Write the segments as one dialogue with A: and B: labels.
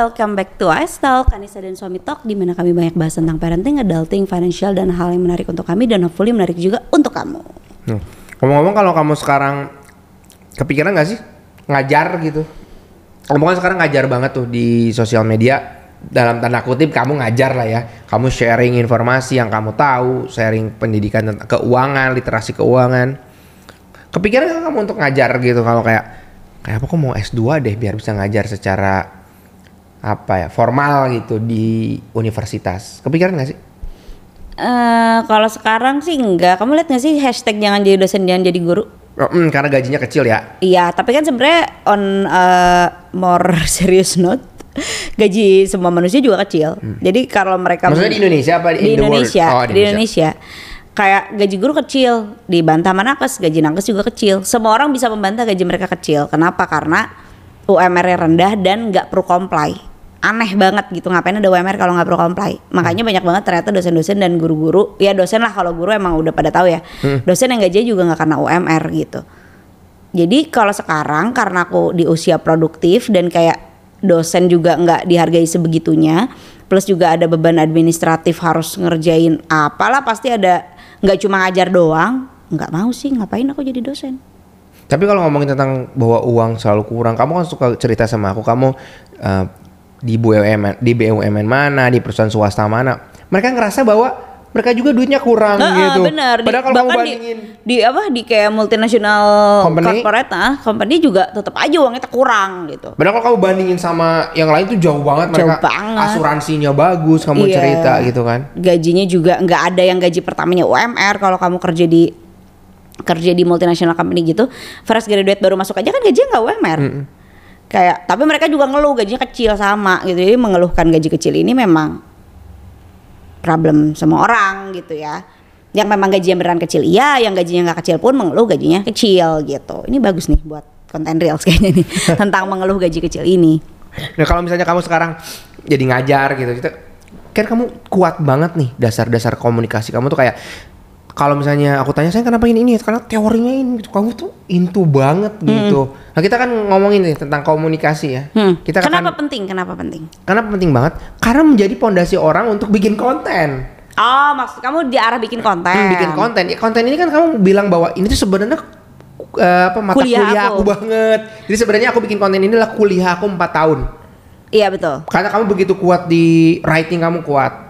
A: welcome back to Ice Talk, Anissa dan Suami Talk di mana kami banyak bahas tentang parenting, adulting, financial dan hal yang menarik untuk kami dan hopefully menarik juga untuk kamu.
B: Hmm. Ngomong-ngomong kalau kamu sekarang kepikiran gak sih ngajar gitu? Kamu kan sekarang ngajar banget tuh di sosial media dalam tanda kutip kamu ngajar lah ya. Kamu sharing informasi yang kamu tahu, sharing pendidikan tentang keuangan, literasi keuangan. Kepikiran gak kamu untuk ngajar gitu kalau kayak kayak apa kok mau S2 deh biar bisa ngajar secara apa ya formal gitu di universitas kepikiran gak sih?
A: Uh, kalau sekarang sih enggak. Kamu lihat gak sih hashtag jangan jadi dosen jangan jadi guru?
B: Oh, mm, karena gajinya kecil ya?
A: Iya, tapi kan sebenarnya on uh, more serious note, gaji semua manusia juga kecil. Hmm. Jadi kalau mereka
B: maksudnya di Indonesia apa
A: di Indonesia? Oh, di Indonesia. Di Indonesia kayak gaji guru kecil dibantah nakes gaji nakes juga kecil semua orang bisa membantah gaji mereka kecil kenapa karena UMR rendah dan nggak perlu comply aneh banget gitu ngapain ada UMR kalau nggak perlu comply. Makanya banyak banget ternyata dosen-dosen dan guru-guru ya dosen lah kalau guru emang udah pada tahu ya. Hmm. dosen yang gajinya juga nggak karena UMR gitu. Jadi kalau sekarang karena aku di usia produktif dan kayak dosen juga nggak dihargai sebegitunya plus juga ada beban administratif harus ngerjain apalah pasti ada nggak cuma ngajar doang nggak mau sih ngapain aku jadi dosen?
B: Tapi kalau ngomongin tentang bahwa uang selalu kurang kamu kan suka cerita sama aku kamu uh, di BUMN di BUMN mana di perusahaan swasta mana mereka ngerasa bahwa mereka juga duitnya kurang
A: nah,
B: gitu.
A: Bener. Padahal kalau kamu bandingin di, di apa di kayak multinasional company, corporate ah, company juga tetap aja uangnya kurang gitu.
B: Padahal kalau kamu bandingin sama yang lain tuh jauh banget jauh mereka banget. asuransinya bagus kamu iya. cerita gitu kan.
A: Gajinya juga nggak ada yang gaji pertamanya UMR kalau kamu kerja di kerja di multinasional company gitu. Fresh graduate baru masuk aja kan gajinya nggak UMR. Mm -mm. Kayak tapi mereka juga ngeluh gajinya kecil sama gitu. Jadi mengeluhkan gaji kecil ini memang problem semua orang gitu ya. Yang memang gajinya beneran kecil iya. Yang gajinya nggak kecil pun mengeluh gajinya kecil gitu. Ini bagus nih buat konten reels kayaknya nih tentang mengeluh gaji kecil ini.
B: Nah kalau misalnya kamu sekarang jadi ngajar gitu gitu kan kamu kuat banget nih dasar-dasar komunikasi kamu tuh kayak kalau misalnya aku tanya saya kenapa ini ini karena teorinya ini gitu. kamu tuh intu banget hmm. gitu. Nah kita kan ngomongin nih tentang komunikasi ya. Hmm. Kita
A: kenapa kan, penting? Kenapa penting?
B: Kenapa penting banget? Karena menjadi pondasi orang untuk bikin konten.
A: Oh maksud kamu di arah bikin konten? Hmm,
B: bikin konten. Ya, konten ini kan kamu bilang bahwa ini tuh sebenarnya uh, apa mata kuliah, kuliah aku. aku banget. Jadi sebenarnya aku bikin konten ini adalah kuliah aku 4 tahun.
A: Iya betul.
B: Karena kamu begitu kuat di writing kamu kuat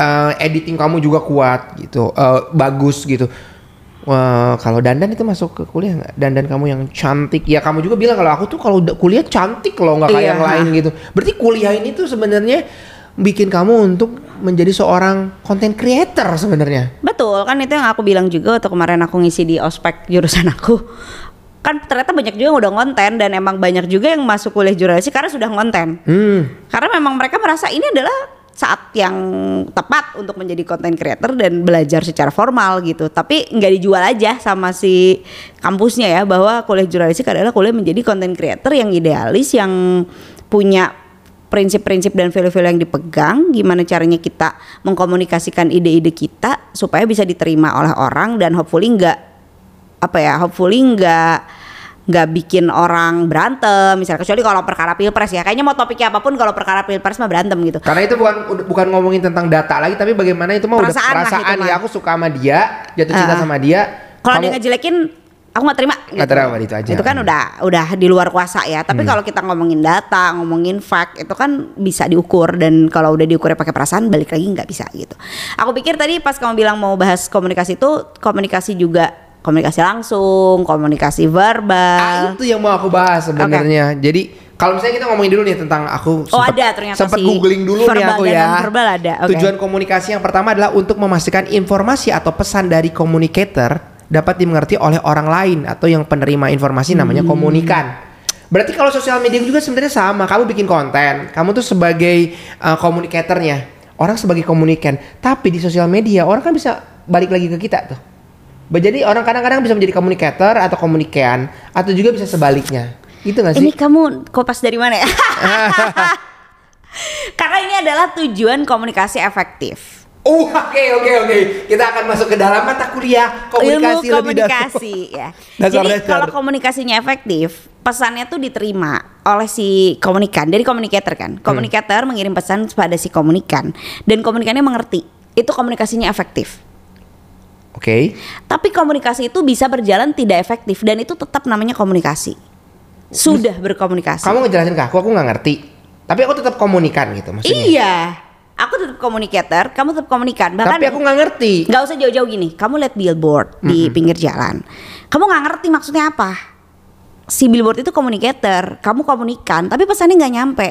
B: uh, editing kamu juga kuat gitu, uh, bagus gitu. Wah, kalau dandan itu masuk ke kuliah nggak? Dandan kamu yang cantik, ya kamu juga bilang kalau aku tuh kalau kuliah cantik loh nggak kayak iya. yang lain gitu. Berarti kuliah ini tuh sebenarnya bikin kamu untuk menjadi seorang content creator sebenarnya.
A: Betul, kan itu yang aku bilang juga waktu kemarin aku ngisi di ospek jurusan aku. Kan ternyata banyak juga yang udah konten dan emang banyak juga yang masuk kuliah jurnalistik karena sudah konten. Hmm. Karena memang mereka merasa ini adalah saat yang tepat untuk menjadi content creator dan belajar secara formal gitu. Tapi nggak dijual aja sama si kampusnya ya bahwa kuliah jurnalistik adalah kuliah menjadi content creator yang idealis yang punya prinsip-prinsip dan value-value yang dipegang, gimana caranya kita mengkomunikasikan ide-ide kita supaya bisa diterima oleh orang dan hopefully nggak apa ya, hopefully nggak nggak bikin orang berantem misalnya kecuali kalau perkara pilpres ya. Kayaknya mau topiknya apa pun kalau perkara pilpres mah berantem gitu.
B: Karena itu bukan bukan ngomongin tentang data lagi tapi bagaimana itu mau perasaan, udah perasaan ya aku suka sama dia jatuh cinta uh, sama dia.
A: Kalau dia ngejelekin aku nggak terima
B: gitu. terima itu aja.
A: Itu kan udah udah di luar kuasa ya. Tapi hmm. kalau kita ngomongin data ngomongin fact itu kan bisa diukur. Dan kalau udah diukurnya pakai perasaan balik lagi nggak bisa gitu. Aku pikir tadi pas kamu bilang mau bahas komunikasi itu komunikasi juga komunikasi langsung, komunikasi verbal.
B: Ah, itu yang mau aku bahas sebenarnya. Okay. Jadi kalau misalnya kita ngomongin dulu nih tentang aku
A: Oh ada ternyata
B: sempat googling dulu nih aku ya.
A: Verbal ada. Okay.
B: Tujuan komunikasi yang pertama adalah untuk memastikan informasi atau pesan dari communicator dapat dimengerti oleh orang lain atau yang penerima informasi namanya hmm. komunikan. Berarti kalau sosial media juga sebenarnya sama. Kamu bikin konten, kamu tuh sebagai uh, komunikatornya, orang sebagai komunikan. Tapi di sosial media orang kan bisa balik lagi ke kita tuh jadi orang kadang-kadang bisa menjadi komunikator atau komunikean atau juga bisa sebaliknya. Gitu gak sih?
A: Ini kamu kopas dari mana ya? Karena ini adalah tujuan komunikasi efektif.
B: Oh, oke oke oke. Kita akan masuk ke dalam mata kuliah komunikasi
A: ilmu
B: lebih
A: komunikasi ya.
B: Dasar,
A: Jadi
B: dasar.
A: kalau komunikasinya efektif, pesannya tuh diterima oleh si komunikan dari komunikator kan. Komunikator mengirim pesan pada si komunikan dan komunikannya mengerti. Itu komunikasinya efektif.
B: Oke.
A: Tapi komunikasi itu bisa berjalan tidak efektif dan itu tetap namanya komunikasi. Sudah berkomunikasi.
B: Kamu ngejelasin ke aku, aku nggak ngerti. Tapi aku tetap komunikan gitu maksudnya.
A: Iya. Aku tetap komunikator, kamu tetap komunikan. Bahkan
B: Tapi aku nggak ngerti.
A: nggak usah jauh-jauh gini. Kamu lihat billboard di pinggir jalan. Kamu nggak ngerti maksudnya apa. Si billboard itu komunikator, kamu komunikan, tapi pesannya nggak nyampe.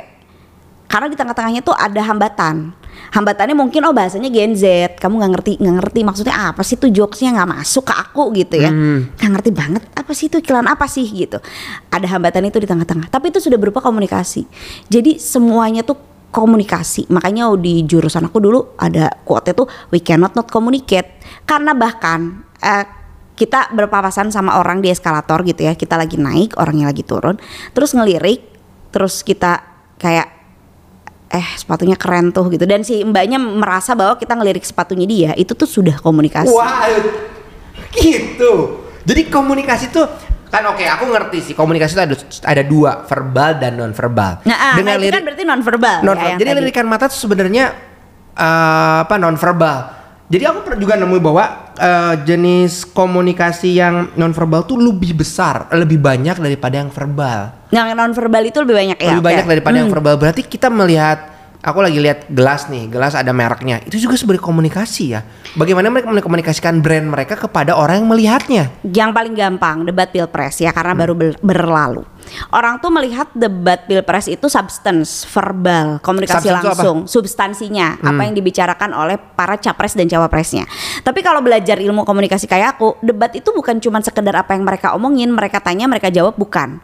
A: Karena di tengah-tengahnya tuh ada hambatan. Hambatannya mungkin oh bahasanya Gen Z, kamu nggak ngerti nggak ngerti maksudnya apa sih tuh jokesnya nggak masuk ke aku gitu ya, nggak ngerti banget apa sih itu iklan apa sih gitu. Ada hambatan itu di tengah-tengah, tapi itu sudah berupa komunikasi. Jadi semuanya tuh komunikasi. Makanya di jurusan aku dulu ada quote tuh we cannot not communicate karena bahkan eh, kita berpapasan sama orang di eskalator gitu ya. Kita lagi naik, orangnya lagi turun, terus ngelirik, terus kita kayak eh sepatunya keren tuh gitu dan si mbaknya merasa bahwa kita ngelirik sepatunya dia itu tuh sudah komunikasi.
B: Wah, gitu. Jadi komunikasi tuh kan oke aku ngerti sih komunikasi itu ada ada dua verbal dan non verbal.
A: Nah, ah, nah itu
B: lirik
A: kan berarti non verbal.
B: non
A: ya, yang
B: jadi
A: tadi.
B: lirikan mata tuh sebenarnya eh, apa non verbal. Jadi aku juga nemu bahwa eh, jenis komunikasi yang non verbal tuh lebih besar, lebih banyak daripada yang verbal.
A: Yang non verbal itu lebih banyak ya.
B: lebih banyak daripada yang
A: Hmm.
B: verbal. Berarti kita melihat aku lagi lihat gelas nih, gelas ada mereknya. Itu juga sebagai komunikasi ya. Bagaimana mereka mengkomunikasikan brand mereka kepada orang yang melihatnya?
A: Yang paling gampang debat pilpres ya karena
B: Hmm.
A: baru ber- berlalu. Orang tuh melihat debat pilpres itu substance, verbal, komunikasi
B: Substance? Hmm.
A: langsung, substansinya, apa yang dibicarakan oleh para capres dan cawapresnya. Tapi kalau belajar ilmu komunikasi kayak aku, debat itu bukan cuma sekedar apa yang mereka omongin, mereka tanya, mereka jawab bukan.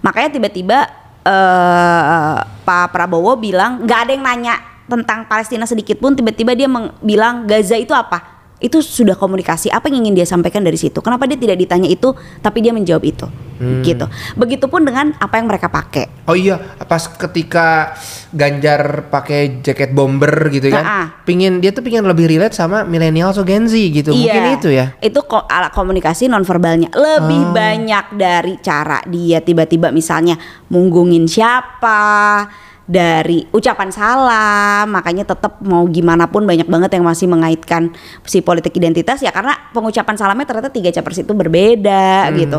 A: Makanya tiba-tiba eh Pak Prabowo bilang nggak ada yang nanya tentang Palestina sedikit pun, tiba-tiba dia bilang Gaza itu apa? Itu sudah komunikasi apa yang ingin dia sampaikan dari situ kenapa dia tidak ditanya itu tapi dia menjawab itu
B: Hmm.
A: gitu begitupun dengan apa yang mereka pakai
B: Oh iya, pas ketika Ganjar pakai jaket bomber gitu kan,
A: Nah, ah.
B: pingin dia tuh pingin lebih relate sama milenial atau Gen Z gitu. Mungkin itu ya.
A: Itu ko- ala komunikasi nonverbalnya lebih
B: Oh.
A: banyak dari cara dia tiba-tiba misalnya munggungin siapa, dari ucapan salam, makanya tetap mau gimana pun banyak banget yang masih mengaitkan si politik identitas ya karena pengucapan salamnya ternyata tiga capres itu berbeda
B: Hmm.
A: gitu.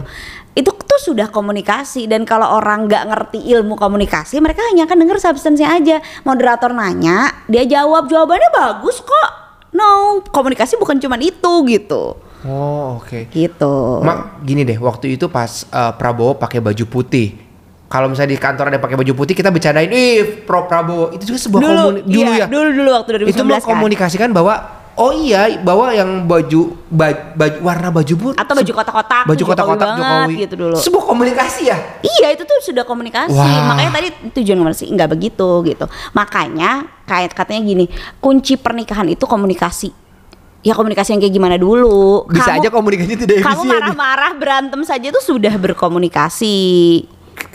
A: Itu tuh sudah komunikasi dan kalau orang nggak ngerti ilmu komunikasi, mereka hanya akan dengar substansinya aja. Moderator nanya, dia jawab jawabannya bagus kok. No, komunikasi bukan cuma itu gitu.
B: Oh oke.
A: Gitu.
B: Mak gini deh, waktu itu pas eh, Prabowo pakai baju putih. Kalau misalnya di kantor ada pakai baju putih, kita bercandain, ih pro Prabowo. Itu juga sebuah
A: dulu,
B: komuni- dulu
A: iya,
B: ya.
A: dulu dulu waktu 2019
B: itu
A: kan.
B: mengkomunikasikan bahwa oh iya bahwa yang baju baju, baju warna baju pun
A: Atau baju kotak-kotak
B: baju
A: Jokowi
B: kotak-kotak
A: banget
B: Jokowi
A: gitu dulu.
B: sebuah komunikasi ya
A: Iya itu tuh sudah komunikasi.
B: Wah.
A: Makanya tadi tujuan komunikasi nggak begitu gitu. Makanya kayak katanya gini, kunci pernikahan itu komunikasi. Ya komunikasi yang kayak gimana dulu.
B: bisa
A: Kamu-
B: aja komunikasinya tidak
A: Kamu
B: efisien
A: marah-marah berantem saja tuh sudah berkomunikasi.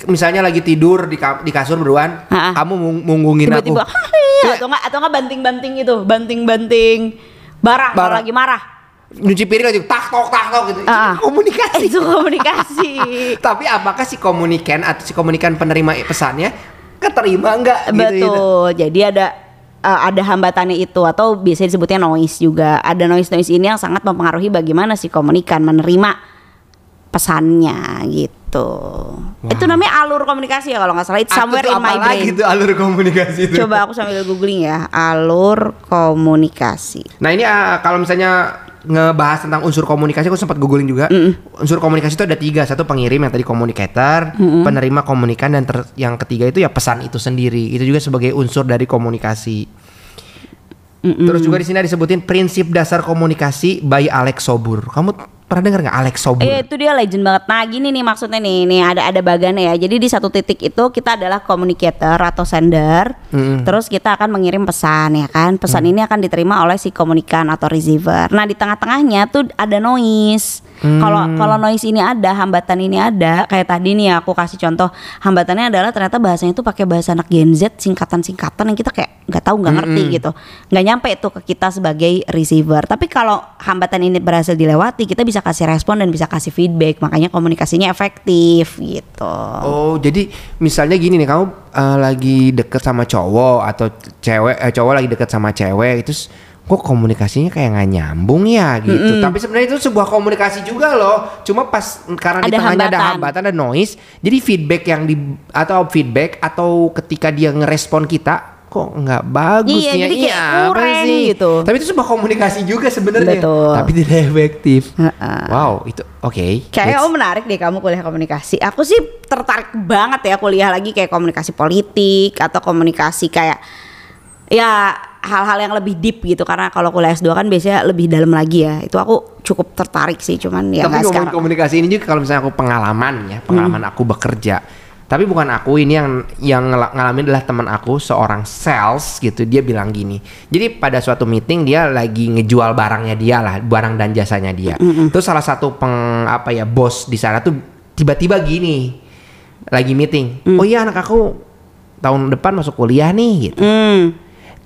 B: Misalnya lagi tidur di, di kasur berduaan
A: Ha-ha.
B: kamu mung- munggungin
A: Tiba-tiba
B: aku
A: "Hai," atau nggak atau nggak banting-banting itu, banting-banting barang, kalau
B: Barang.
A: lagi marah.
B: nyuci piring lagi tak tok tak tok gitu Itu
A: Ah.
B: komunikasi
A: Itu komunikasi.
B: tapi apakah si komunikan atau si komunikan penerima pesannya keterima enggak gitu, gitu.
A: Betul. Jadi ada uh, ada hambatannya itu atau biasanya disebutnya noise juga. Ada noise noise ini yang sangat mempengaruhi bagaimana si komunikan menerima pesannya gitu. Itu namanya alur komunikasi ya kalau nggak salah. It's somewhere in my brain.
B: tuh alur komunikasi itu
A: Coba aku sambil googling ya, alur komunikasi.
B: Nah ini ah, kalau misalnya ngebahas tentang unsur komunikasi, aku sempat googling juga. Unsur komunikasi itu ada tiga, satu pengirim yang tadi komunikator, penerima komunikan dan ter- yang ketiga itu ya pesan itu sendiri. Itu juga sebagai unsur dari komunikasi. Terus juga di sini ada disebutin prinsip dasar komunikasi by Alex Sobur. Kamu pernah dengar nggak Alex Sobur?
A: Eh itu dia legend banget. Nah gini nih maksudnya nih, nih ada ada bagannya ya. Jadi di satu titik itu kita adalah communicator atau sender. Terus kita akan mengirim pesan ya kan. Pesan ini akan diterima oleh si komunikan atau receiver. Nah di tengah-tengahnya tuh ada noise. Kalau kalau noise ini ada, hambatan ini ada, kayak tadi nih aku kasih contoh, hambatannya adalah ternyata bahasanya itu pakai bahasa anak Gen Z, singkatan-singkatan yang kita kayak nggak tahu, nggak ngerti gitu, nggak nyampe itu ke kita sebagai receiver. Tapi kalau hambatan ini berhasil dilewati, kita bisa kasih respon dan bisa kasih feedback, makanya komunikasinya efektif gitu.
B: Oh, jadi misalnya gini nih, kamu eh, lagi deket sama cowok atau cewek, eh, cowok lagi deket sama cewek, terus kok komunikasinya kayak nggak nyambung ya gitu. Tapi sebenarnya itu sebuah komunikasi juga loh. Cuma pas karena di
A: Ada
B: tengahnya ada
A: hambatan.
B: hambatan, ada noise, jadi feedback yang di atau feedback atau ketika dia ngerespon kita kok nggak bagus
A: Iya,
B: ya?
A: jadi kayak
B: Iya, apa
A: kurang
B: sih?
A: gitu.
B: Tapi itu sebuah komunikasi juga sebenarnya. Tapi tidak efektif.
A: Heeh.
B: Wow, itu oke.
A: Kayaknya
B: Let's-
A: oh menarik deh kamu kuliah komunikasi. Aku sih tertarik banget ya kuliah lagi kayak komunikasi politik atau komunikasi kayak ya hal-hal yang lebih deep gitu karena kalau kuliah S2 kan biasanya lebih dalam lagi ya. Itu aku cukup tertarik sih cuman ya
B: tapi
A: sekarang.
B: komunikasi ini juga kalau misalnya aku pengalaman ya pengalaman
A: Hmm.
B: aku bekerja tapi bukan aku ini yang yang ngalamin adalah teman aku seorang sales gitu dia bilang gini jadi pada suatu meeting dia lagi ngejual barangnya dia lah barang dan jasanya dia
A: Hmm,
B: terus salah satu peng apa ya bos di sana tuh tiba-tiba gini lagi meeting
A: Hmm.
B: oh iya anak aku tahun depan masuk kuliah nih gitu
A: Hmm.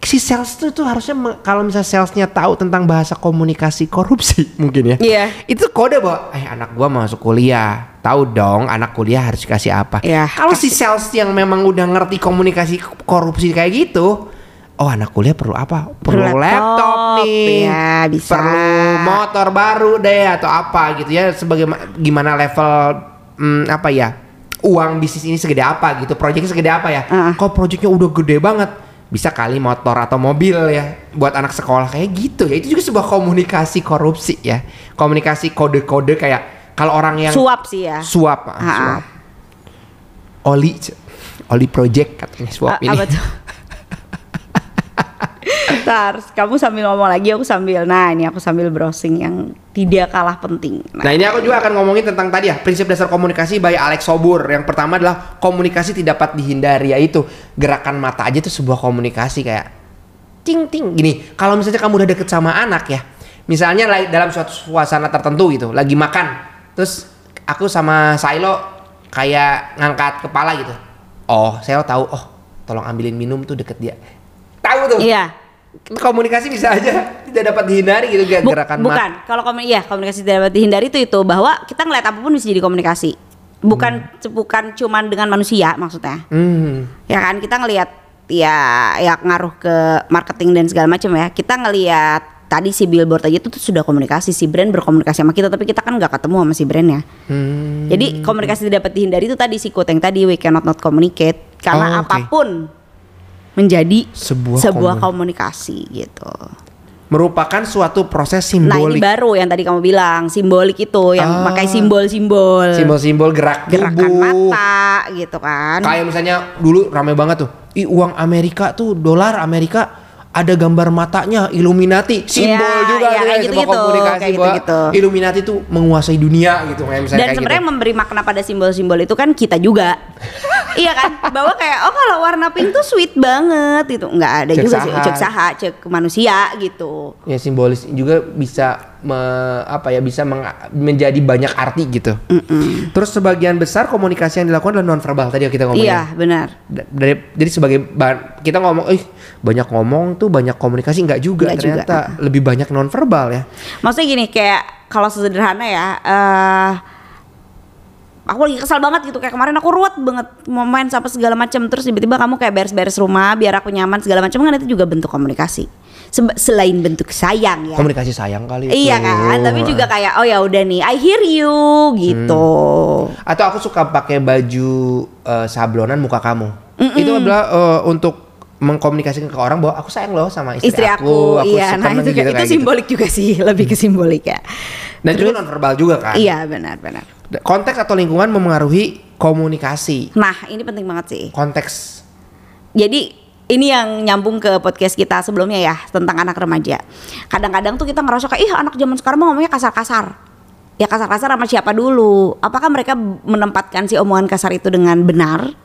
B: Si sales tuh, tuh harusnya kalau misalnya salesnya tahu tentang bahasa komunikasi korupsi mungkin ya.
A: Iya.
B: itu kode bahwa eh anak gua masuk kuliah. Tahu dong anak kuliah harus dikasih apa.
A: Iya,
B: kalau si sales yang memang udah ngerti komunikasi korupsi kayak gitu oh anak kuliah perlu apa? Perlu laptop,
A: laptop,
B: nih.
A: ya, bisa.
B: perlu motor baru deh atau apa gitu ya. Sebagai gimana level hmm, apa ya uang bisnis ini segede apa gitu proyeknya segede apa ya.
A: Heeh.
B: kalau proyeknya udah gede banget bisa kali motor atau mobil ya buat anak sekolah. Kayak gitu ya. Itu juga sebuah komunikasi korupsi ya. Komunikasi kode-kode kayak kalau orang yang
A: Suap sih ya.
B: suap ah, suap. Oli oli project katanya suap
A: A-
B: ini.
A: Apa tuh? Ntar, kamu sambil ngomong lagi, aku sambil. Nah, ini aku sambil browsing yang tidak kalah penting.
B: Nah ini aku juga akan ngomongin tentang tadi ya prinsip dasar komunikasi by Alex Sobur. Yang pertama adalah komunikasi tidak dapat dihindari yaitu gerakan mata aja itu sebuah komunikasi kayak ting ting gini. Kalau misalnya kamu udah deket sama anak ya, misalnya dalam suatu suasana tertentu gitu, lagi makan, terus aku sama Sailo kayak ngangkat kepala gitu. Oh, Sailo tahu. Oh, tolong ambilin minum tuh deket dia. Tahu tuh.
A: Iya.
B: Komunikasi bisa aja tidak dapat dihindari gitu
A: Bu-
B: gerakan
A: bukan. Kalau komunikasi, iya komunikasi tidak dapat dihindari itu itu bahwa kita ngeliat apa pun bisa jadi komunikasi. Bukan bukan cuman dengan manusia maksudnya.
B: Hmm.
A: Ya kan kita ngelihat ya ya ngaruh ke marketing dan segala macam ya. Kita ngelihat tadi si billboard aja itu tuh sudah komunikasi si brand berkomunikasi sama kita tapi kita kan nggak ketemu sama si brandnya.
B: Hmm.
A: Jadi komunikasi tidak dapat dihindari itu tadi si quote yang tadi we cannot not communicate
B: Oh,
A: karena
B: oke.
A: apa pun menjadi
B: Sebuah
A: sebuah,
B: komun-
A: komunikasi gitu.
B: merupakan suatu proses
A: Nah ini
B: simbolik.
A: baru yang tadi kamu bilang simbolik itu yang
B: Ah.
A: pakai simbol-simbol,
B: Simbol-simbol gerak
A: gerakan
B: tubuh.
A: mata gitu kan.
B: Kayak misalnya dulu rame banget tuh. Ih uang Amerika tuh dolar Amerika ada gambar matanya Illuminati simbol
A: Iya,
B: juga
A: iya,
B: tuh,
A: kayak
B: sebuah
A: gitu-gitu,
B: komunikasi
A: kayak
B: bahwa
A: gitu-gitu.
B: Illuminati tuh menguasai dunia gitu kayak misalnya
A: Dan sebenarnya
B: gitu.
A: memberi makna pada simbol-simbol itu kan kita juga. iya kan? Bahwa kayak oh kalau warna pink tuh sweet banget gitu. Nggak ada
B: Cek
A: juga sih
B: saha.
A: cek saha, cek manusia gitu.
B: ya simbolis juga bisa me- apa ya bisa meng- menjadi banyak arti gitu. Terus sebagian besar komunikasi yang dilakukan adalah nonverbal tadi yang kita ngomongin.
A: Iya, benar.
B: Da- dari jadi sebagai bahan kita ngomong eh banyak ngomong tuh banyak komunikasi nggak juga
A: Nggak juga.
B: ternyata. lebih banyak nonverbal ya.
A: Maksudnya gini kayak kalau sederhana ya eh aku lagi kesal banget gitu. Kayak kemarin aku ruwet banget mau main apa segala macam terus tiba-tiba kamu kayak beres-beres rumah biar aku nyaman segala macam kan itu juga bentuk komunikasi. Selain bentuk sayang ya.
B: Komunikasi sayang kali
A: iya
B: itu.
A: kan? Tapi juga kayak oh ya udah nih I hear you gitu.
B: Atau aku suka pakai baju eh, sablonan muka kamu. Itu adalah eh, untuk mengkomunikasikan ke orang bahwa aku sayang loh sama istri,
A: istri aku, iya
B: suka
A: nah itu,
B: gitu,
A: itu
B: kayak gitu.
A: simbolik juga sih lebih ke simbolik ya
B: dan juga nonverbal juga kan
A: iya benar-benar
B: konteks atau lingkungan memengaruhi komunikasi
A: nah ini penting banget sih
B: konteks
A: Jadi ini yang nyambung ke podcast kita sebelumnya ya tentang anak remaja. Kadang-kadang tuh kita ngerasa kayak ih anak zaman sekarang mah ngomongnya kasar-kasar. Ya kasar-kasar sama siapa dulu? Apakah mereka menempatkan si omongan kasar itu dengan benar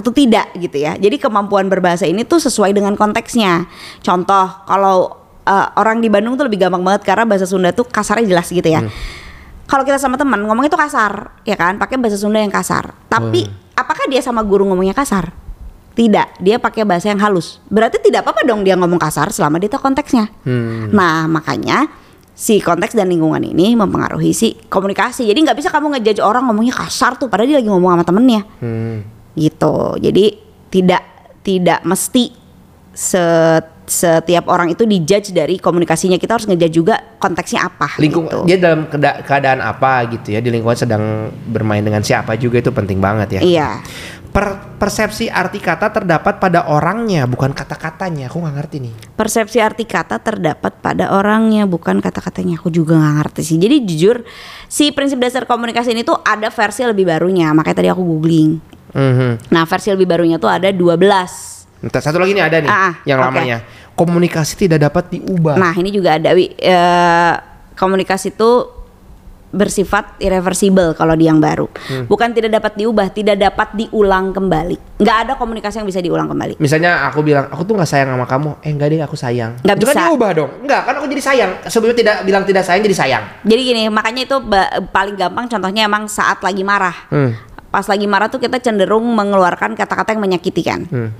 A: atau tidak gitu ya? Jadi kemampuan berbahasa ini tuh sesuai dengan konteksnya. Contoh kalau eh, orang di Bandung tuh lebih gampang banget karena bahasa Sunda tuh kasarnya jelas gitu ya. kalau kita sama teman ngomong itu kasar, ya kan? Pakai bahasa Sunda yang kasar. Tapi apakah dia sama guru ngomongnya kasar? Tidak, dia pakai bahasa yang halus. Berarti tidak apa-apa dong dia ngomong kasar selama dia tahu konteksnya.
B: Hmm.
A: Nah, makanya si konteks dan lingkungan ini mempengaruhi si komunikasi. Jadi nggak bisa kamu ngejudge orang ngomongnya kasar tuh padahal dia lagi ngomong sama temennya.
B: Hmm.
A: Gitu. Jadi tidak tidak mesti se- setiap orang itu dijudge dari komunikasinya. Kita harus ngejudge juga konteksnya apa
B: Lingkung
A: gitu.
B: dia dalam keadaan apa gitu ya di lingkungan sedang bermain dengan siapa juga itu penting banget ya.
A: Iya.
B: Per- persepsi arti kata terdapat pada orangnya bukan kata-katanya. Aku nggak ngerti nih.
A: Persepsi arti kata terdapat pada orangnya bukan kata-katanya. Aku juga nggak ngerti sih. Jadi jujur si prinsip dasar komunikasi ini tuh ada versi lebih barunya. Makanya tadi aku googling.
B: Mhm.
A: Nah, versi lebih barunya tuh ada 12.
B: Ntar satu lagi nih ada nih
A: Ah, ah,
B: yang
A: oke.
B: lamanya. Komunikasi tidak dapat diubah.
A: Nah, ini juga ada Wi. Eh, komunikasi itu bersifat irreversible kalau di yang baru.
B: Hmm.
A: Bukan tidak dapat diubah, tidak dapat diulang kembali. Nggak ada komunikasi yang bisa diulang kembali.
B: Misalnya aku bilang aku tuh nggak sayang sama kamu, eh enggak deh aku sayang.
A: Nggak
B: kan
A: bisa.
B: diubah dong. Enggak, kan aku jadi sayang. Sebelumnya tidak bilang tidak sayang jadi sayang.
A: Jadi gini, makanya itu paling gampang contohnya emang saat lagi marah.
B: Hmm.
A: Pas lagi marah tuh kita cenderung mengeluarkan kata-kata yang menyakiti kan.
B: Hmm.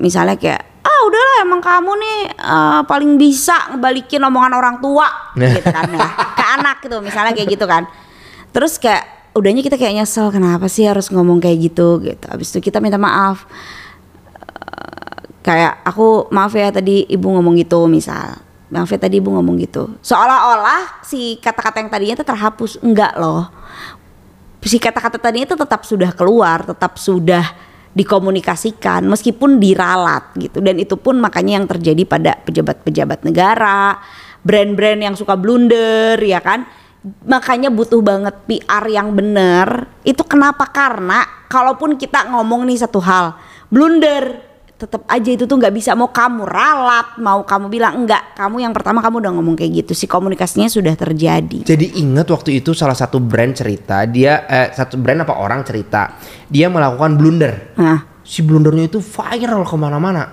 A: Misalnya kayak ah udahlah emang kamu nih eh, paling bisa ngebalikin omongan orang tua gitu kan ya. Ke anak gitu misalnya kayak gitu kan. Terus kayak udahnya kita kayak nyesel kenapa sih harus ngomong kayak gitu gitu. Habis itu kita minta maaf. Eh, kayak aku maaf ya tadi ibu ngomong gitu misal. Maaf ya tadi ibu ngomong gitu. Seolah-olah si kata-kata yang tadinya itu terhapus. Enggak loh si kata-kata tadi itu tetap sudah keluar, tetap sudah dikomunikasikan meskipun diralat gitu dan itu pun makanya yang terjadi pada pejabat-pejabat negara, brand-brand yang suka blunder ya kan. Makanya butuh banget PR yang benar. Itu kenapa? Karena kalaupun kita ngomong nih satu hal, blunder tetap aja itu tuh nggak bisa mau kamu ralat mau kamu bilang enggak kamu yang pertama kamu udah ngomong kayak gitu si komunikasinya sudah terjadi
B: Jadi ingat waktu itu salah satu brand cerita dia eh, satu brand apa orang cerita dia melakukan blunder.
A: nah
B: Si blundernya itu viral ke mana-mana.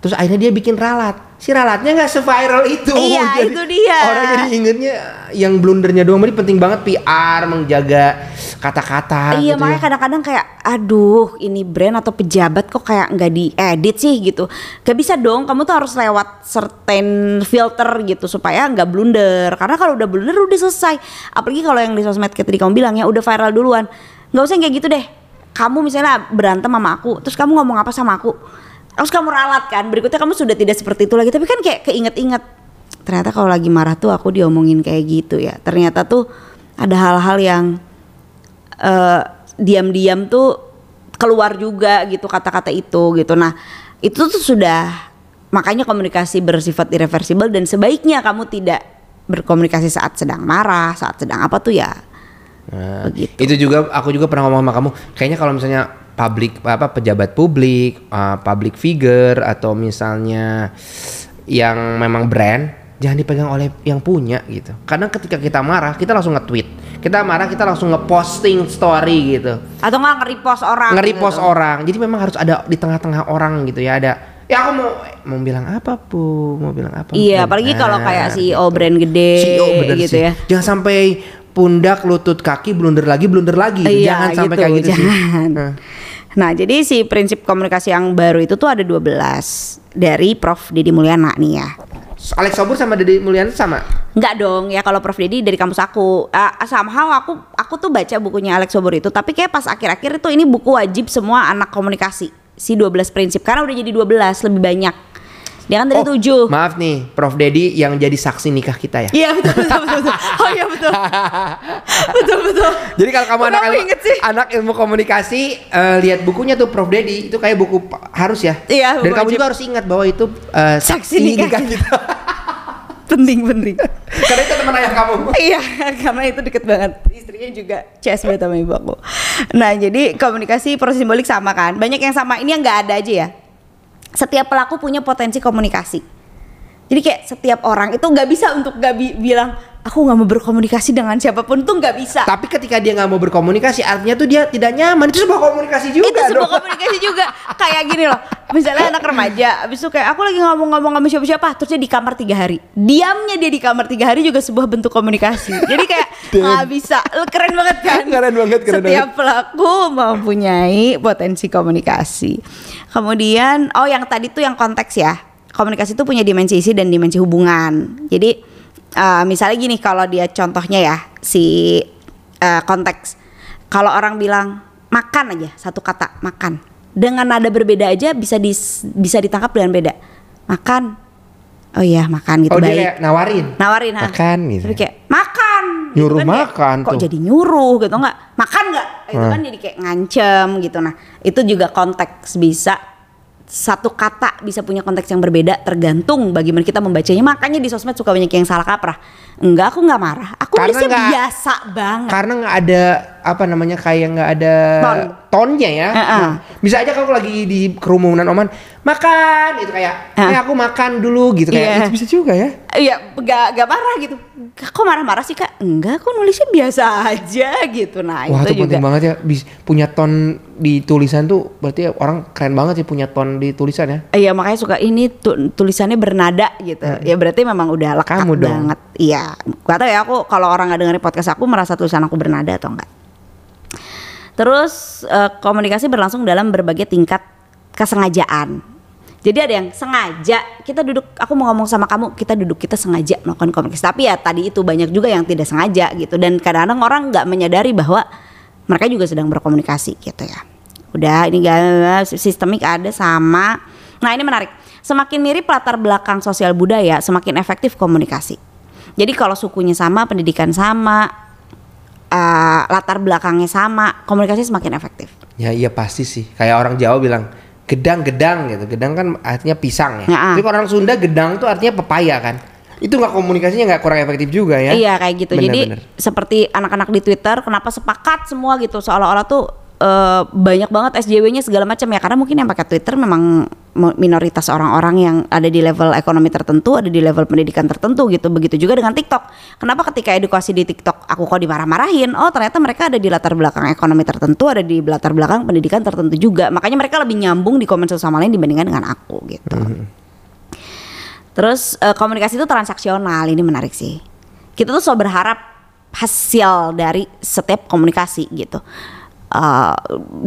B: Terus akhirnya dia bikin ralat. Si ralatnya nggak se-viral itu.
A: Iya, itu dia.
B: Orang jadi ingetnya yang blundernya doang. Jadi penting banget PR menjaga kata-kata.
A: Iya
B: gitu
A: makanya
B: ya.
A: kadang-kadang kayak aduh ini brand atau pejabat kok kayak nggak diedit sih gitu. Gak bisa dong kamu tuh harus lewat certain filter gitu supaya nggak blunder. Karena kalau udah blunder udah selesai. Apalagi kalau yang di sosmed kayak tadi kamu bilang ya udah viral duluan. Nggak usah yang kayak gitu deh. Kamu misalnya berantem sama aku, terus kamu ngomong apa sama aku, terus kamu ralat kan. Berikutnya kamu sudah tidak seperti itu lagi. Tapi kan kayak keinget-inget. Ternyata kalau lagi marah tuh aku diomongin kayak gitu ya. Ternyata tuh ada hal-hal yang eh, diam-diam tuh keluar juga gitu kata-kata itu gitu. Nah, itu tuh sudah makanya komunikasi bersifat irreversible dan sebaiknya kamu tidak berkomunikasi saat sedang marah, saat sedang apa tuh ya.
B: Nah,
A: Begitu.
B: itu juga aku juga pernah ngomong sama kamu. Kayaknya kalau misalnya publik apa pejabat publik, uh, public figure atau misalnya yang memang brand jangan dipegang oleh yang punya gitu. Karena ketika kita marah, kita langsung nge-tweet. Kita marah, kita langsung nge-posting story gitu.
A: Atau nggak nge-repost orang.
B: Nge-repost
A: gitu.
B: orang. Jadi memang harus ada di tengah-tengah orang gitu ya ada Ya aku mau mau bilang apa pu, mau bilang apa?
A: Iya,
B: Benar,
A: apalagi kalau kayak
B: gitu.
A: CEO brand gede
B: CEO bener
A: gitu
B: sih.
A: ya.
B: Jangan sampai pundak, lutut, kaki blunder lagi, blunder lagi.
A: Iya,
B: jangan sampai
A: gitu,
B: kayak gitu sih.
A: jangan.
B: Nah.
A: Nah, jadi si prinsip komunikasi yang baru itu tuh ada 12 dari Prof Dedi Mulyana nih ya.
B: Alex Sobur sama Deddy Mulyana sama.
A: Enggak dong ya kalau Prof Dedi dari kampus aku. Uh, somehow aku aku tuh baca bukunya Alex Sobor itu, tapi kayak pas akhir-akhir itu ini buku wajib semua anak komunikasi. Si 12 prinsip karena udah jadi 12 lebih banyak. Dia kan dari
B: Oh,
A: 7.
B: Maaf nih, Prof Dedi yang jadi saksi nikah kita ya.
A: Iya betul betul betul. betul. Oh iya betul. betul betul.
B: Jadi kalau kamu anak ilmu,
A: inget sih?
B: anak ilmu komunikasi eh, lihat bukunya tuh Prof Dedi itu kayak buku harus ya.
A: Iya,
B: Dan kamu
A: wajib.
B: juga harus ingat bahwa itu eh,
A: Saksi
B: saksi,
A: nikah
B: nikah, kita.
A: penting penting.
B: Karena itu teman ayah kamu.
A: Iya, karena itu deket banget. Istrinya juga CS banget sama ibu aku. Nah, jadi komunikasi proses simbolik sama kan. Banyak yang sama. Ini yang nggak ada aja ya. Setiap pelaku punya potensi komunikasi. Jadi kayak setiap orang itu nggak bisa untuk nggak bi- bilang aku nggak mau berkomunikasi dengan siapa pun tuh nggak bisa.
B: Tapi ketika dia nggak mau berkomunikasi, artinya tuh dia tidak nyaman. Itu sebuah komunikasi juga
A: itu sebuah
B: dong.
A: komunikasi juga. kayak gini loh misalnya anak remaja abis itu kayak aku lagi ngomong-ngomong sama siapa-siapa terus dia di kamar tiga hari diamnya dia di kamar tiga hari juga sebuah bentuk komunikasi jadi kayak nggak bisa keren banget kan
B: Keren banget, keren
A: setiap pelaku mempunyai potensi komunikasi kemudian oh yang tadi tuh yang konteks ya. Komunikasi itu punya dimensi isi dan dimensi hubungan. Jadi eh, misalnya gini kalau dia contohnya ya si eh, konteks. Kalau orang bilang makan aja satu kata makan. Dengan nada berbeda aja bisa dis, bisa ditangkap dengan beda. Makan oh iya makan gitu
B: Oh dia
A: baik
B: kayak nawarin.
A: nawarin ha.
B: Makan gitu.
A: Tapi kayak makan Gitu
B: Nyuruh
A: kan kayak,
B: makan
A: kok
B: tuh.
A: jadi nyuruh gitu nggak makan nggak itu
B: Hmm.
A: kan jadi kayak ngancem gitu nah itu juga konteks bisa satu kata bisa punya konteks yang berbeda tergantung bagaimana kita membacanya makanya di sosmed suka banyak yang salah kaprah enggak aku nggak marah aku
B: Karena
A: nulisnya
B: nggak-
A: biasa banget
B: Karena nggak ada apa namanya kayak nggak ada
A: Ton.
B: tonnya ya.
A: Heeh.
B: Nah, bisa aja kalau lagi di kerumunan oman makan itu kayak,
A: Hah.
B: eh aku makan dulu gitu kayak
A: Iya.
B: itu bisa juga ya.
A: Iya, gak, gak marah gitu. Kok marah-marah sih kak? Enggak, kok nulisnya biasa aja gitu. Nah
B: Wah itu
A: itu juga.
B: penting banget ya, bis, punya ton di tulisan tuh berarti orang keren banget sih punya ton di tulisan ya.
A: Iya makanya suka ini tu- tulisannya bernada gitu. Ya berarti memang udah lekat
B: Kamu dong.
A: banget. Iya. Gak tau ya aku kalau orang nggak dengerin podcast aku merasa tulisan aku bernada atau enggak. Terus eh, komunikasi berlangsung dalam berbagai tingkat kesengajaan. Jadi ada yang sengaja kita duduk, aku mau ngomong sama kamu, kita duduk kita sengaja melakukan komunikasi. Tapi ya tadi itu banyak juga yang tidak sengaja gitu. Dan kadang-kadang orang nggak menyadari bahwa mereka juga sedang berkomunikasi gitu ya. Udah ini gak sistemik ada sama. Nah ini menarik. Semakin mirip latar belakang sosial budaya, semakin efektif komunikasi. Jadi kalau sukunya sama, pendidikan sama, eh, latar belakangnya sama, komunikasi semakin efektif.
B: Ya iya pasti sih. Kayak orang Jawa bilang gedang-gedang gitu. Gedang kan artinya pisang ya.
A: Ya.
B: Tapi kalau orang Sunda gedang tuh artinya pepaya kan. Itu nggak komunikasinya nggak kurang efektif juga ya.
A: Iya kayak gitu.
B: Bener,
A: Jadi
B: bener.
A: seperti anak-anak di Twitter, kenapa sepakat semua gitu seolah-olah tuh eh, banyak banget SJW-nya segala macam ya karena mungkin yang pakai Twitter memang minoritas orang-orang yang ada di level ekonomi tertentu, ada di level pendidikan tertentu gitu. Begitu juga dengan TikTok. Kenapa ketika edukasi di TikTok aku kok dimarah-marahin? Oh ternyata mereka ada di latar belakang ekonomi tertentu, ada di latar belakang pendidikan tertentu juga. Makanya mereka lebih nyambung di komen satu sama lain dibandingkan dengan aku gitu. Terus eh, komunikasi itu transaksional, ini menarik sih. Kita tuh selalu berharap hasil dari setiap komunikasi gitu. Eh,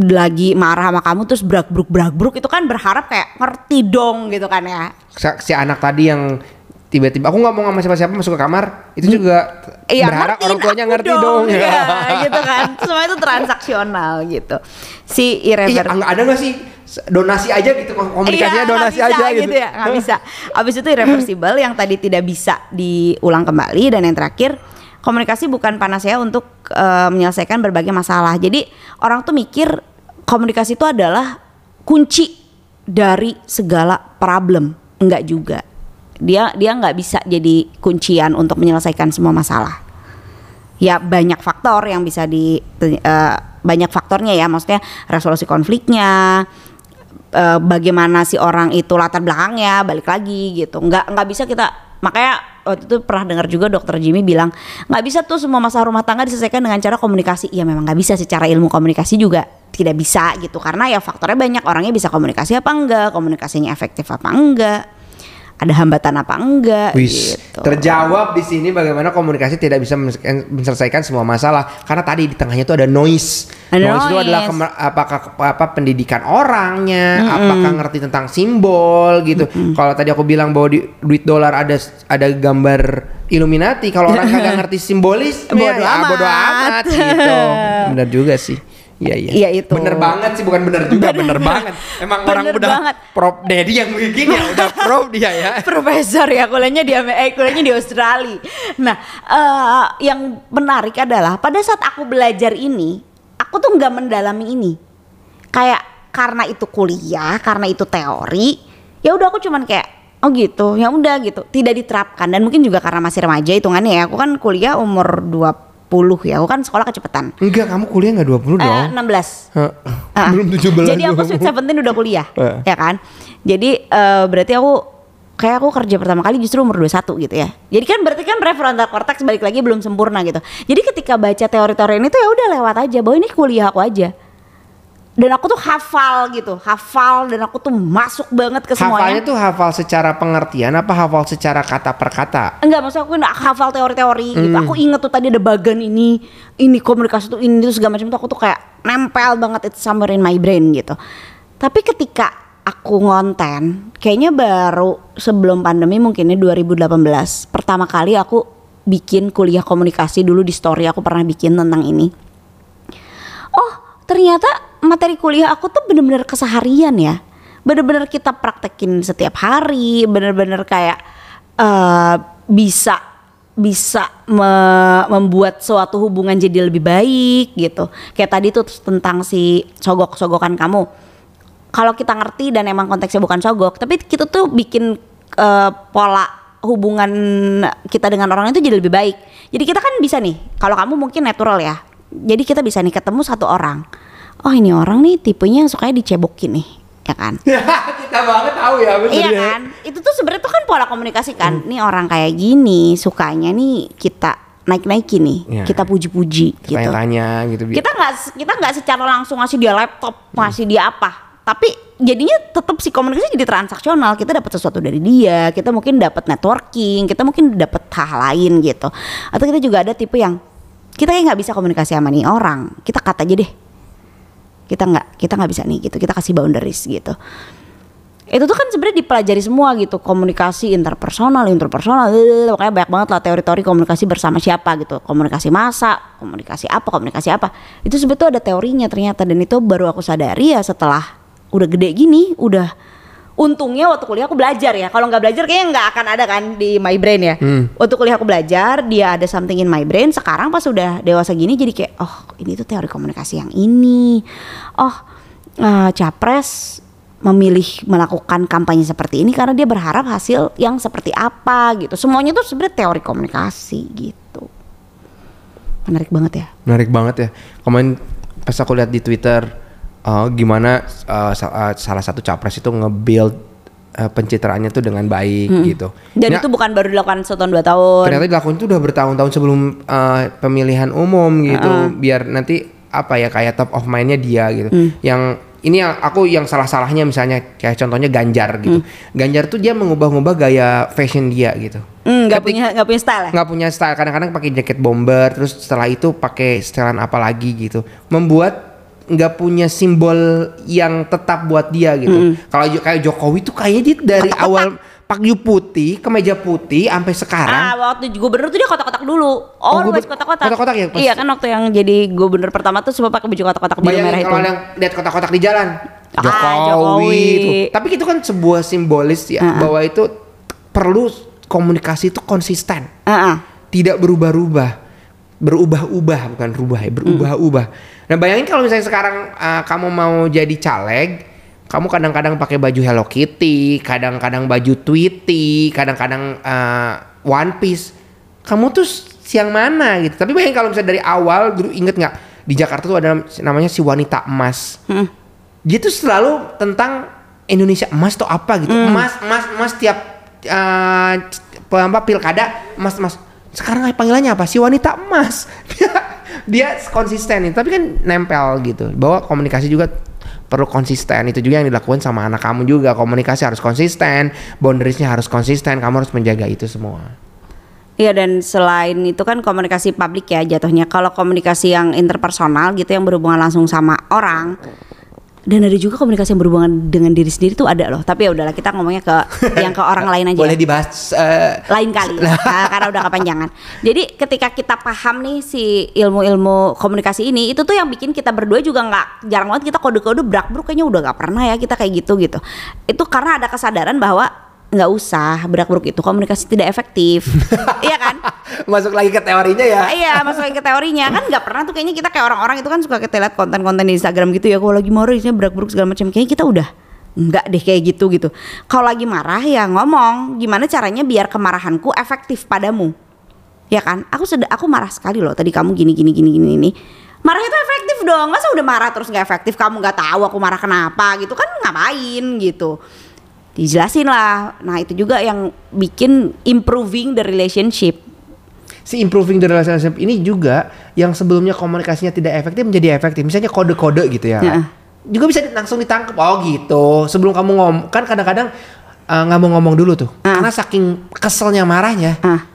A: lagi marah sama kamu terus brak bruk brak bruk itu kan berharap kayak ngerti dong gitu kan ya.
B: Si, si anak tadi yang tiba-tiba aku nggak mau sama siapa-siapa masuk ke kamar itu juga
A: Iya,
B: berharap orang tuanya ngerti dong.
A: ya, gitu kan. Semua itu transaksional gitu. Si
B: Iya,
A: irreversible.
B: nggak ada nggak sih donasi aja gitu komunikasinya
A: Iya,
B: donasi
A: bisa
B: aja gitu.
A: ya, nggak bisa. Abis itu irreversible yang tadi tidak bisa diulang kembali dan yang terakhir komunikasi bukan panacea untuk eh, menyelesaikan berbagai masalah. Jadi orang tuh mikir komunikasi itu adalah kunci dari segala problem. Enggak juga. Dia dia nggak bisa jadi kuncian untuk menyelesaikan semua masalah ya banyak faktor yang bisa di eh, banyak faktornya ya maksudnya resolusi konfliknya eh, bagaimana si orang itu latar belakangnya balik lagi gitu nggak nggak bisa kita makanya waktu itu pernah dengar juga dokter Jimmy bilang nggak bisa tuh semua masalah rumah tangga diselesaikan dengan cara komunikasi. Ya memang nggak bisa secara ilmu komunikasi juga tidak bisa gitu karena ya faktornya banyak. Orangnya bisa komunikasi apa enggak komunikasinya efektif apa enggak ada hambatan apa enggak
B: Wis,
A: gitu.
B: terjawab di sini bagaimana komunikasi tidak bisa menyelesaikan- menyelesaikan semua masalah karena tadi di tengahnya itu ada noise.
A: Ada
B: noise, itu
A: noise.
B: adalah apakah apa pendidikan orangnya, apakah ngerti tentang simbol gitu. Kalau tadi aku bilang bahwa di duit dolar ada ada gambar Illuminati, kalau orang kagak ngerti simbolis,
A: Bodo
B: ya, ya,
A: amat.
B: bodo amat gitu. Bener juga sih. Iya iya.
A: Iya, itu.
B: Bener banget sih, bukan bener juga, bener, banget. Emang orang
A: Bener
B: udah
A: banget.
B: Prof Dedi yang bikin ya, udah prof dia ya.
A: profesor ya kuliahnya di eh, kuliahnya di Australia. Nah, eh, yang menarik adalah pada saat aku belajar ini, aku tuh nggak mendalami ini. Kayak karena itu kuliah, karena itu teori, ya udah aku cuman kayak oh gitu, ya udah gitu, tidak diterapkan dan mungkin juga karena masih remaja hitungannya ya. Aku kan kuliah umur 20 ya, aku kan sekolah kecepatan.
B: Enggak, kamu kuliah nggak 20 dong?
A: Eh, 16.
B: Hah,
A: Ah,
B: Belum 17
A: Jadi aku. Sweet Seventeen udah kuliah,
B: Eh.
A: ya kan? Jadi eh, berarti aku kayak aku kerja pertama kali justru umur 21 gitu ya. Jadi kan berarti kan prefrontal cortex balik lagi belum sempurna gitu. Jadi ketika baca teori-teori ini tuh ya udah lewat aja bahwa ini kuliah aku aja. Dan aku tuh hafal gitu hafal dan aku tuh masuk banget ke
B: Hafalnya
A: semuanya
B: tuh hafal secara pengertian apa hafal secara kata per kata?
A: enggak maksud aku nggak hafal teori-teori gitu
B: Hmm.
A: aku inget tuh tadi ada bagan ini ini komunikasi tuh ini tuh segala macam tuh aku tuh kayak nempel banget itu somewhere in my brain gitu tapi ketika aku ngonten kayaknya baru sebelum pandemi mungkinnya 2018 pertama kali aku bikin kuliah komunikasi dulu di story aku pernah bikin tentang ini oh ternyata materi kuliah aku tuh bener-bener keseharian ya. Bener-bener kita praktekin setiap hari bener-bener kayak eh bisa bisa me- membuat suatu hubungan jadi lebih baik gitu. Kayak tadi tuh tentang si sogok-sogokan kamu. Kalau kita ngerti dan emang konteksnya bukan sogok tapi kita tuh bikin eh, pola hubungan kita dengan orang itu jadi lebih baik. Jadi kita kan bisa nih kalau kamu mungkin natural ya jadi kita bisa nih ketemu satu orang oh ini orang nih tipenya yang sukanya dicebokin nih ya kan?
B: Kita banget tahu ya bener
A: iya
B: ya.
A: kan? Itu tuh sebenarnya tuh kan pola komunikasi kan. Nih orang kayak gini sukanya nih kita naik naikin nih
B: Iya.
A: kita puji-puji gitu.
B: Tanya-tanya gitu.
A: kita nggak kita nggak secara langsung ngasih dia laptop ngasih dia apa. Tapi jadinya tetap si komunikasi jadi transaksional. Kita dapat sesuatu dari dia kita mungkin dapat networking kita mungkin dapat hal lain gitu. Atau kita juga ada tipe yang kita kayak nggak bisa komunikasi sama nih orang. Kita kata aja deh kita nggak kita nggak bisa nih gitu. Kita kasih boundaries gitu. Itu tuh kan sebenarnya dipelajari semua gitu. Komunikasi interpersonal interpersonal pokoknya banyak banget lah teori-teori komunikasi bersama siapa gitu. Komunikasi masa komunikasi apa komunikasi apa. Itu sebetulnya ada teorinya ternyata dan itu baru aku sadari ya setelah udah gede gini udah untungnya waktu kuliah aku belajar ya kalau nggak belajar kayaknya nggak akan ada kan di my brain ya waktu kuliah aku belajar dia ada something in my brain sekarang pas udah dewasa gini jadi kayak oh ini tuh teori komunikasi yang ini oh eh, capres memilih melakukan kampanye seperti ini karena dia berharap hasil yang seperti apa gitu. Semuanya tuh sebenarnya teori komunikasi gitu. Menarik banget ya.
B: Menarik banget ya. Kemarin pas aku lihat di Twitter eh, gimana sa- eh, salah satu capres itu nge-build eh, pencitraannya tuh dengan baik gitu.
A: Dan
B: Nah,
A: itu bukan baru dilakukan setahun dua tahun.
B: ternyata dilakukan itu udah bertahun-tahun sebelum eh, pemilihan umum gitu. Biar nanti apa ya kayak top of mindnya dia gitu.
A: Hmm.
B: yang ini yang aku yang salah-salahnya misalnya kayak contohnya Ganjar gitu. Ganjar tuh dia mengubah-ubah gaya fashion dia gitu.
A: Hmm, nggak punya nggak punya style ya?
B: nggak punya style. Kadang-kadang pakai jaket bomber terus setelah itu pakai setelan apa lagi gitu. Membuat nggak punya simbol yang tetap buat dia gitu kalau Jo- kayak Jokowi tuh kayaknya dia dari awal pakai putih kemeja putih sampai sekarang
A: Ah, waktu gubernur tuh dia kotak-kotak dulu. Oh, masih kotak-kotak.
B: kotak-kotak ya, pas-
A: Iya kan waktu yang jadi gubernur pertama tuh semua pakai baju kotak-kotak biru merah itu.
B: kalau yang lihat kotak-kotak di jalan
A: Ah,
B: Jokowi,
A: Jokowi.
B: itu. Tapi itu kan sebuah simbolis ya bahwa itu perlu komunikasi itu konsisten,
A: Heeh.
B: tidak berubah-ubah, berubah-ubah bukan rubah ya, berubah-ubah. Nah bayangin kalau misalnya sekarang uh, kamu mau jadi caleg, kamu kadang-kadang pakai baju Hello Kitty, kadang-kadang baju Tweety, kadang-kadang uh, One Piece. Kamu tuh siang mana gitu. Tapi bayangin kalau misalnya dari awal dulu inget nggak di Jakarta tuh ada namanya si wanita emas.
A: Hmm.
B: Dia tuh selalu tentang Indonesia emas tuh apa gitu. Emas, emas, emas tiap uh, apa pilkada emas, emas. Sekarang panggilannya apa? Si wanita emas. Dia, konsisten tapi kan nempel gitu. Bahwa komunikasi juga perlu konsisten. Itu juga yang dilakukan sama anak kamu juga. Komunikasi harus konsisten. Boundariesnya harus konsisten. Kamu harus menjaga itu semua.
A: Iya dan selain itu kan komunikasi publik ya jatuhnya. Kalau komunikasi yang interpersonal gitu yang berhubungan langsung sama orang dan ada juga komunikasi yang berhubungan dengan diri sendiri tuh ada loh. Tapi ya udahlah kita ngomongnya ke yang ke orang lain aja.
B: boleh dibahas eh,
A: lain kali Nah, karena udah kepanjangan. Jadi ketika kita paham nih si ilmu-ilmu komunikasi ini itu tuh yang bikin kita berdua juga nggak jarang banget kita kode-kode brak-bruk kayaknya udah nggak pernah ya kita kayak gitu gitu. Itu karena ada kesadaran bahwa nggak usah brak-bruk itu komunikasi tidak efektif. iya kan?
B: masuk lagi ke teorinya ya.
A: Iya masuk lagi ke teorinya. Kan nggak pernah tuh kayaknya kita kayak orang-orang itu kan suka kita lihat konten-konten di Instagram gitu ya kalau lagi marah isinya berak-beruk segala macam. Kayaknya kita udah nggak deh kayak gitu gitu. Kalau lagi marah ya ngomong gimana caranya biar kemarahanku efektif padamu? Ya kan? Aku sudah aku marah sekali loh tadi kamu gini gini gini gini ini marah itu efektif dong. Masa udah marah terus nggak efektif? Kamu nggak tahu aku marah kenapa gitu? Kan ngapain gitu dijelasin lah nah itu juga yang bikin improving the relationship
B: si improving the relationship ini juga yang sebelumnya komunikasinya tidak efektif menjadi efektif. Misalnya kode-kode gitu ya.
A: Ya.
B: juga bisa langsung ditangkap. Oh gitu. Sebelum kamu ngomong kan kadang-kadang eh, nggak mau ngomong dulu tuh.
A: Ah.
B: Karena saking keselnya marahnya.
A: Ah.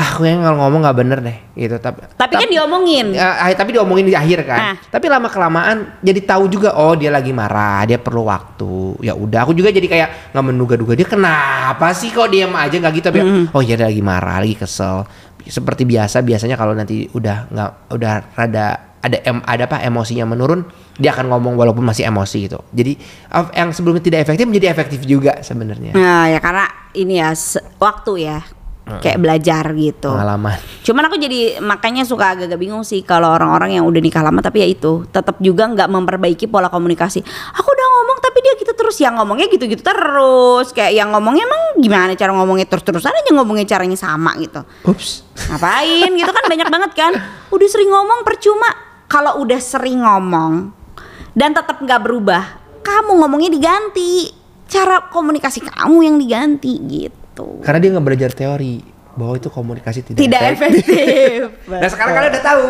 B: Ah, aku yang kalau ngomong nggak bener deh gitu. Tapi
A: Tapi kan diomongin.
B: Ah, tapi diomongin di akhir kan.
A: Ah.
B: Tapi lama kelamaan jadi tahu juga oh dia lagi marah, dia perlu waktu. Ya udah, aku juga jadi kayak nggak menduga-duga dia kenapa sih kok diam aja nggak gitu tapi oh iya dia lagi marah, lagi kesel. Seperti biasa biasanya kalau nanti udah nggak udah rada ada em, ada apa emosinya menurun, dia akan ngomong walaupun masih emosi gitu. Jadi yang sebelumnya tidak efektif menjadi efektif juga sebenarnya.
A: Nah, ya karena ini ya waktu ya. Kayak belajar gitu.
B: Pengalaman.
A: Cuman aku jadi makanya suka agak-agak bingung sih kalau orang-orang yang udah nikah lama tapi ya itu tetap juga nggak memperbaiki pola komunikasi. Aku udah ngomong tapi dia gitu terus yang ngomongnya gitu-gitu terus kayak yang ngomongnya emang gimana cara ngomongnya terus-terusan aja ngomongnya caranya sama gitu.
B: Ups.
A: Ngapain gitu kan banyak banget kan. Udah sering ngomong percuma. Kalau udah sering ngomong dan tetap nggak berubah, kamu ngomongnya diganti. Cara komunikasi kamu yang diganti gitu.
B: Karena dia nggak belajar teori bahwa itu komunikasi tidak,
A: Tidak efektif.
B: Nah sekarang kalian udah tahu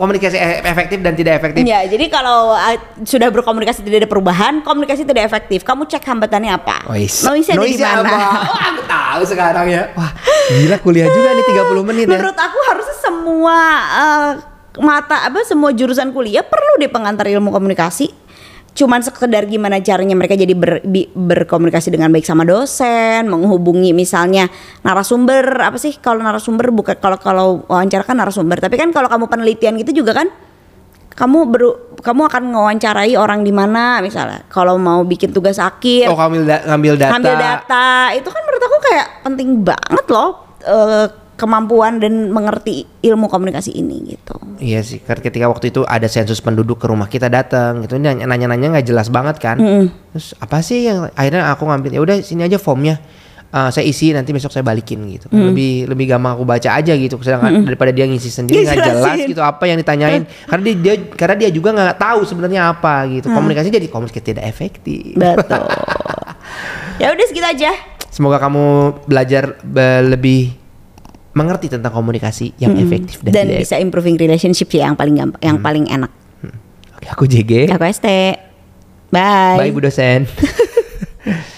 B: komunikasi e- efektif dan tidak efektif.
A: Ya, jadi kalau uh, sudah berkomunikasi tidak ada perubahan, komunikasi tidak efektif. Kamu cek hambatannya apa?
B: Noise.
A: Noise ada di mana?
B: Oh, aku tahu sekarang ya. Wah, gila kuliah juga nih 30 menit ya.
A: Menurut aku harusnya semua uh, mata apa semua jurusan kuliah perlu deh pengantar ilmu komunikasi. Cuman sekedar gimana caranya mereka jadi ber- bi- berkomunikasi dengan baik sama dosen, menghubungi misalnya narasumber apa sih kalau narasumber bukan kalau kalau wawancara kan narasumber, tapi kan kalau kamu penelitian gitu juga kan kamu beru, kamu akan mewawancarai orang di mana misalnya. Kalau mau bikin tugas akhir
B: Oh, ngambil, da- ngambil data.
A: ngambil data. Itu kan menurut aku kayak penting banget loh eh, kemampuan dan mengerti ilmu komunikasi ini gitu.
B: Iya sih, kan ketika waktu itu ada sensus penduduk ke rumah kita datang, gitu nanya- nanya-nanya nggak jelas banget kan. Terus apa sih yang akhirnya aku ngambil ya udah sini aja formnya. Eh, saya isi nanti besok saya balikin gitu. Lebih lebih gampang aku baca aja gitu. Sedangkan daripada dia ngisi sendiri nggak jelas gitu apa yang ditanyain. karena dia, dia karena dia juga nggak tahu sebenarnya apa gitu. Komunikasi jadi komunikasi tidak efektif.
A: Betul. ya udah segitu aja.
B: Semoga kamu belajar be- lebih mengerti tentang komunikasi yang hmm. efektif dan,
A: dan bisa improving relationship ya yang paling gampang, yang hmm. paling enak. Hmm.
B: Oke, aku JG.
A: Aku ST. Bye.
B: Bye Bu dosen.